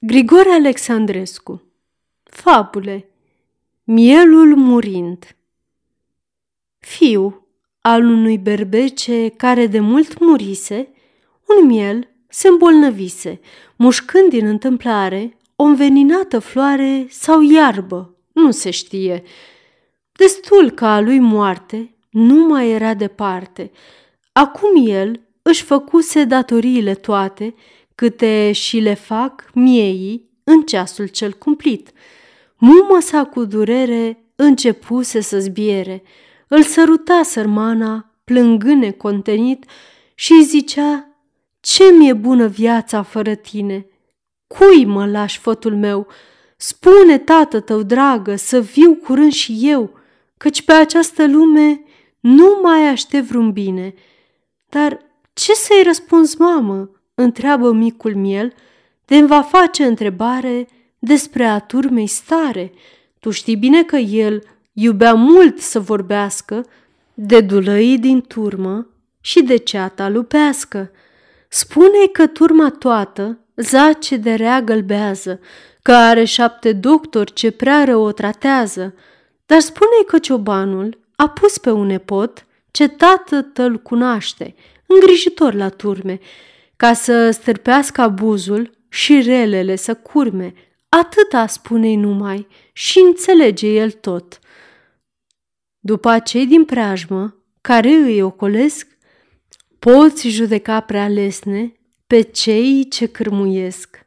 Grigore Alexandrescu Fabule Mielul murind Fiu al unui berbece care de mult murise, un miel se îmbolnăvise, mușcând din întâmplare o înveninată floare sau iarbă, nu se știe. Destul ca a lui moarte nu mai era departe. Acum el își făcuse datoriile toate, câte și le fac mieii în ceasul cel cumplit. Mumă sa cu durere începuse să zbiere, îl săruta sărmana, plângând necontenit, și îi zicea, Ce mi-e bună viața fără tine? Cui mă lași fătul meu? Spune, tată tău dragă, să viu curând și eu, căci pe această lume nu mai aștept vreun bine. Dar ce să-i răspunzi, mamă?" Întreabă micul miel, de va face întrebare despre a turmei stare. Tu știi bine că el iubea mult să vorbească de dulăii din turmă și de ceata lupească. spune că turma toată zace de rea gălbează, că are șapte doctori ce prea rău o tratează, dar spune că ciobanul a pus pe un nepot ce tată tăl cunoaște, îngrijitor la turme, ca să stârpească abuzul și relele să curme. Atâta spune numai și înțelege el tot. După cei din preajmă, care îi ocolesc, poți judeca prea lesne pe cei ce cârmuiesc.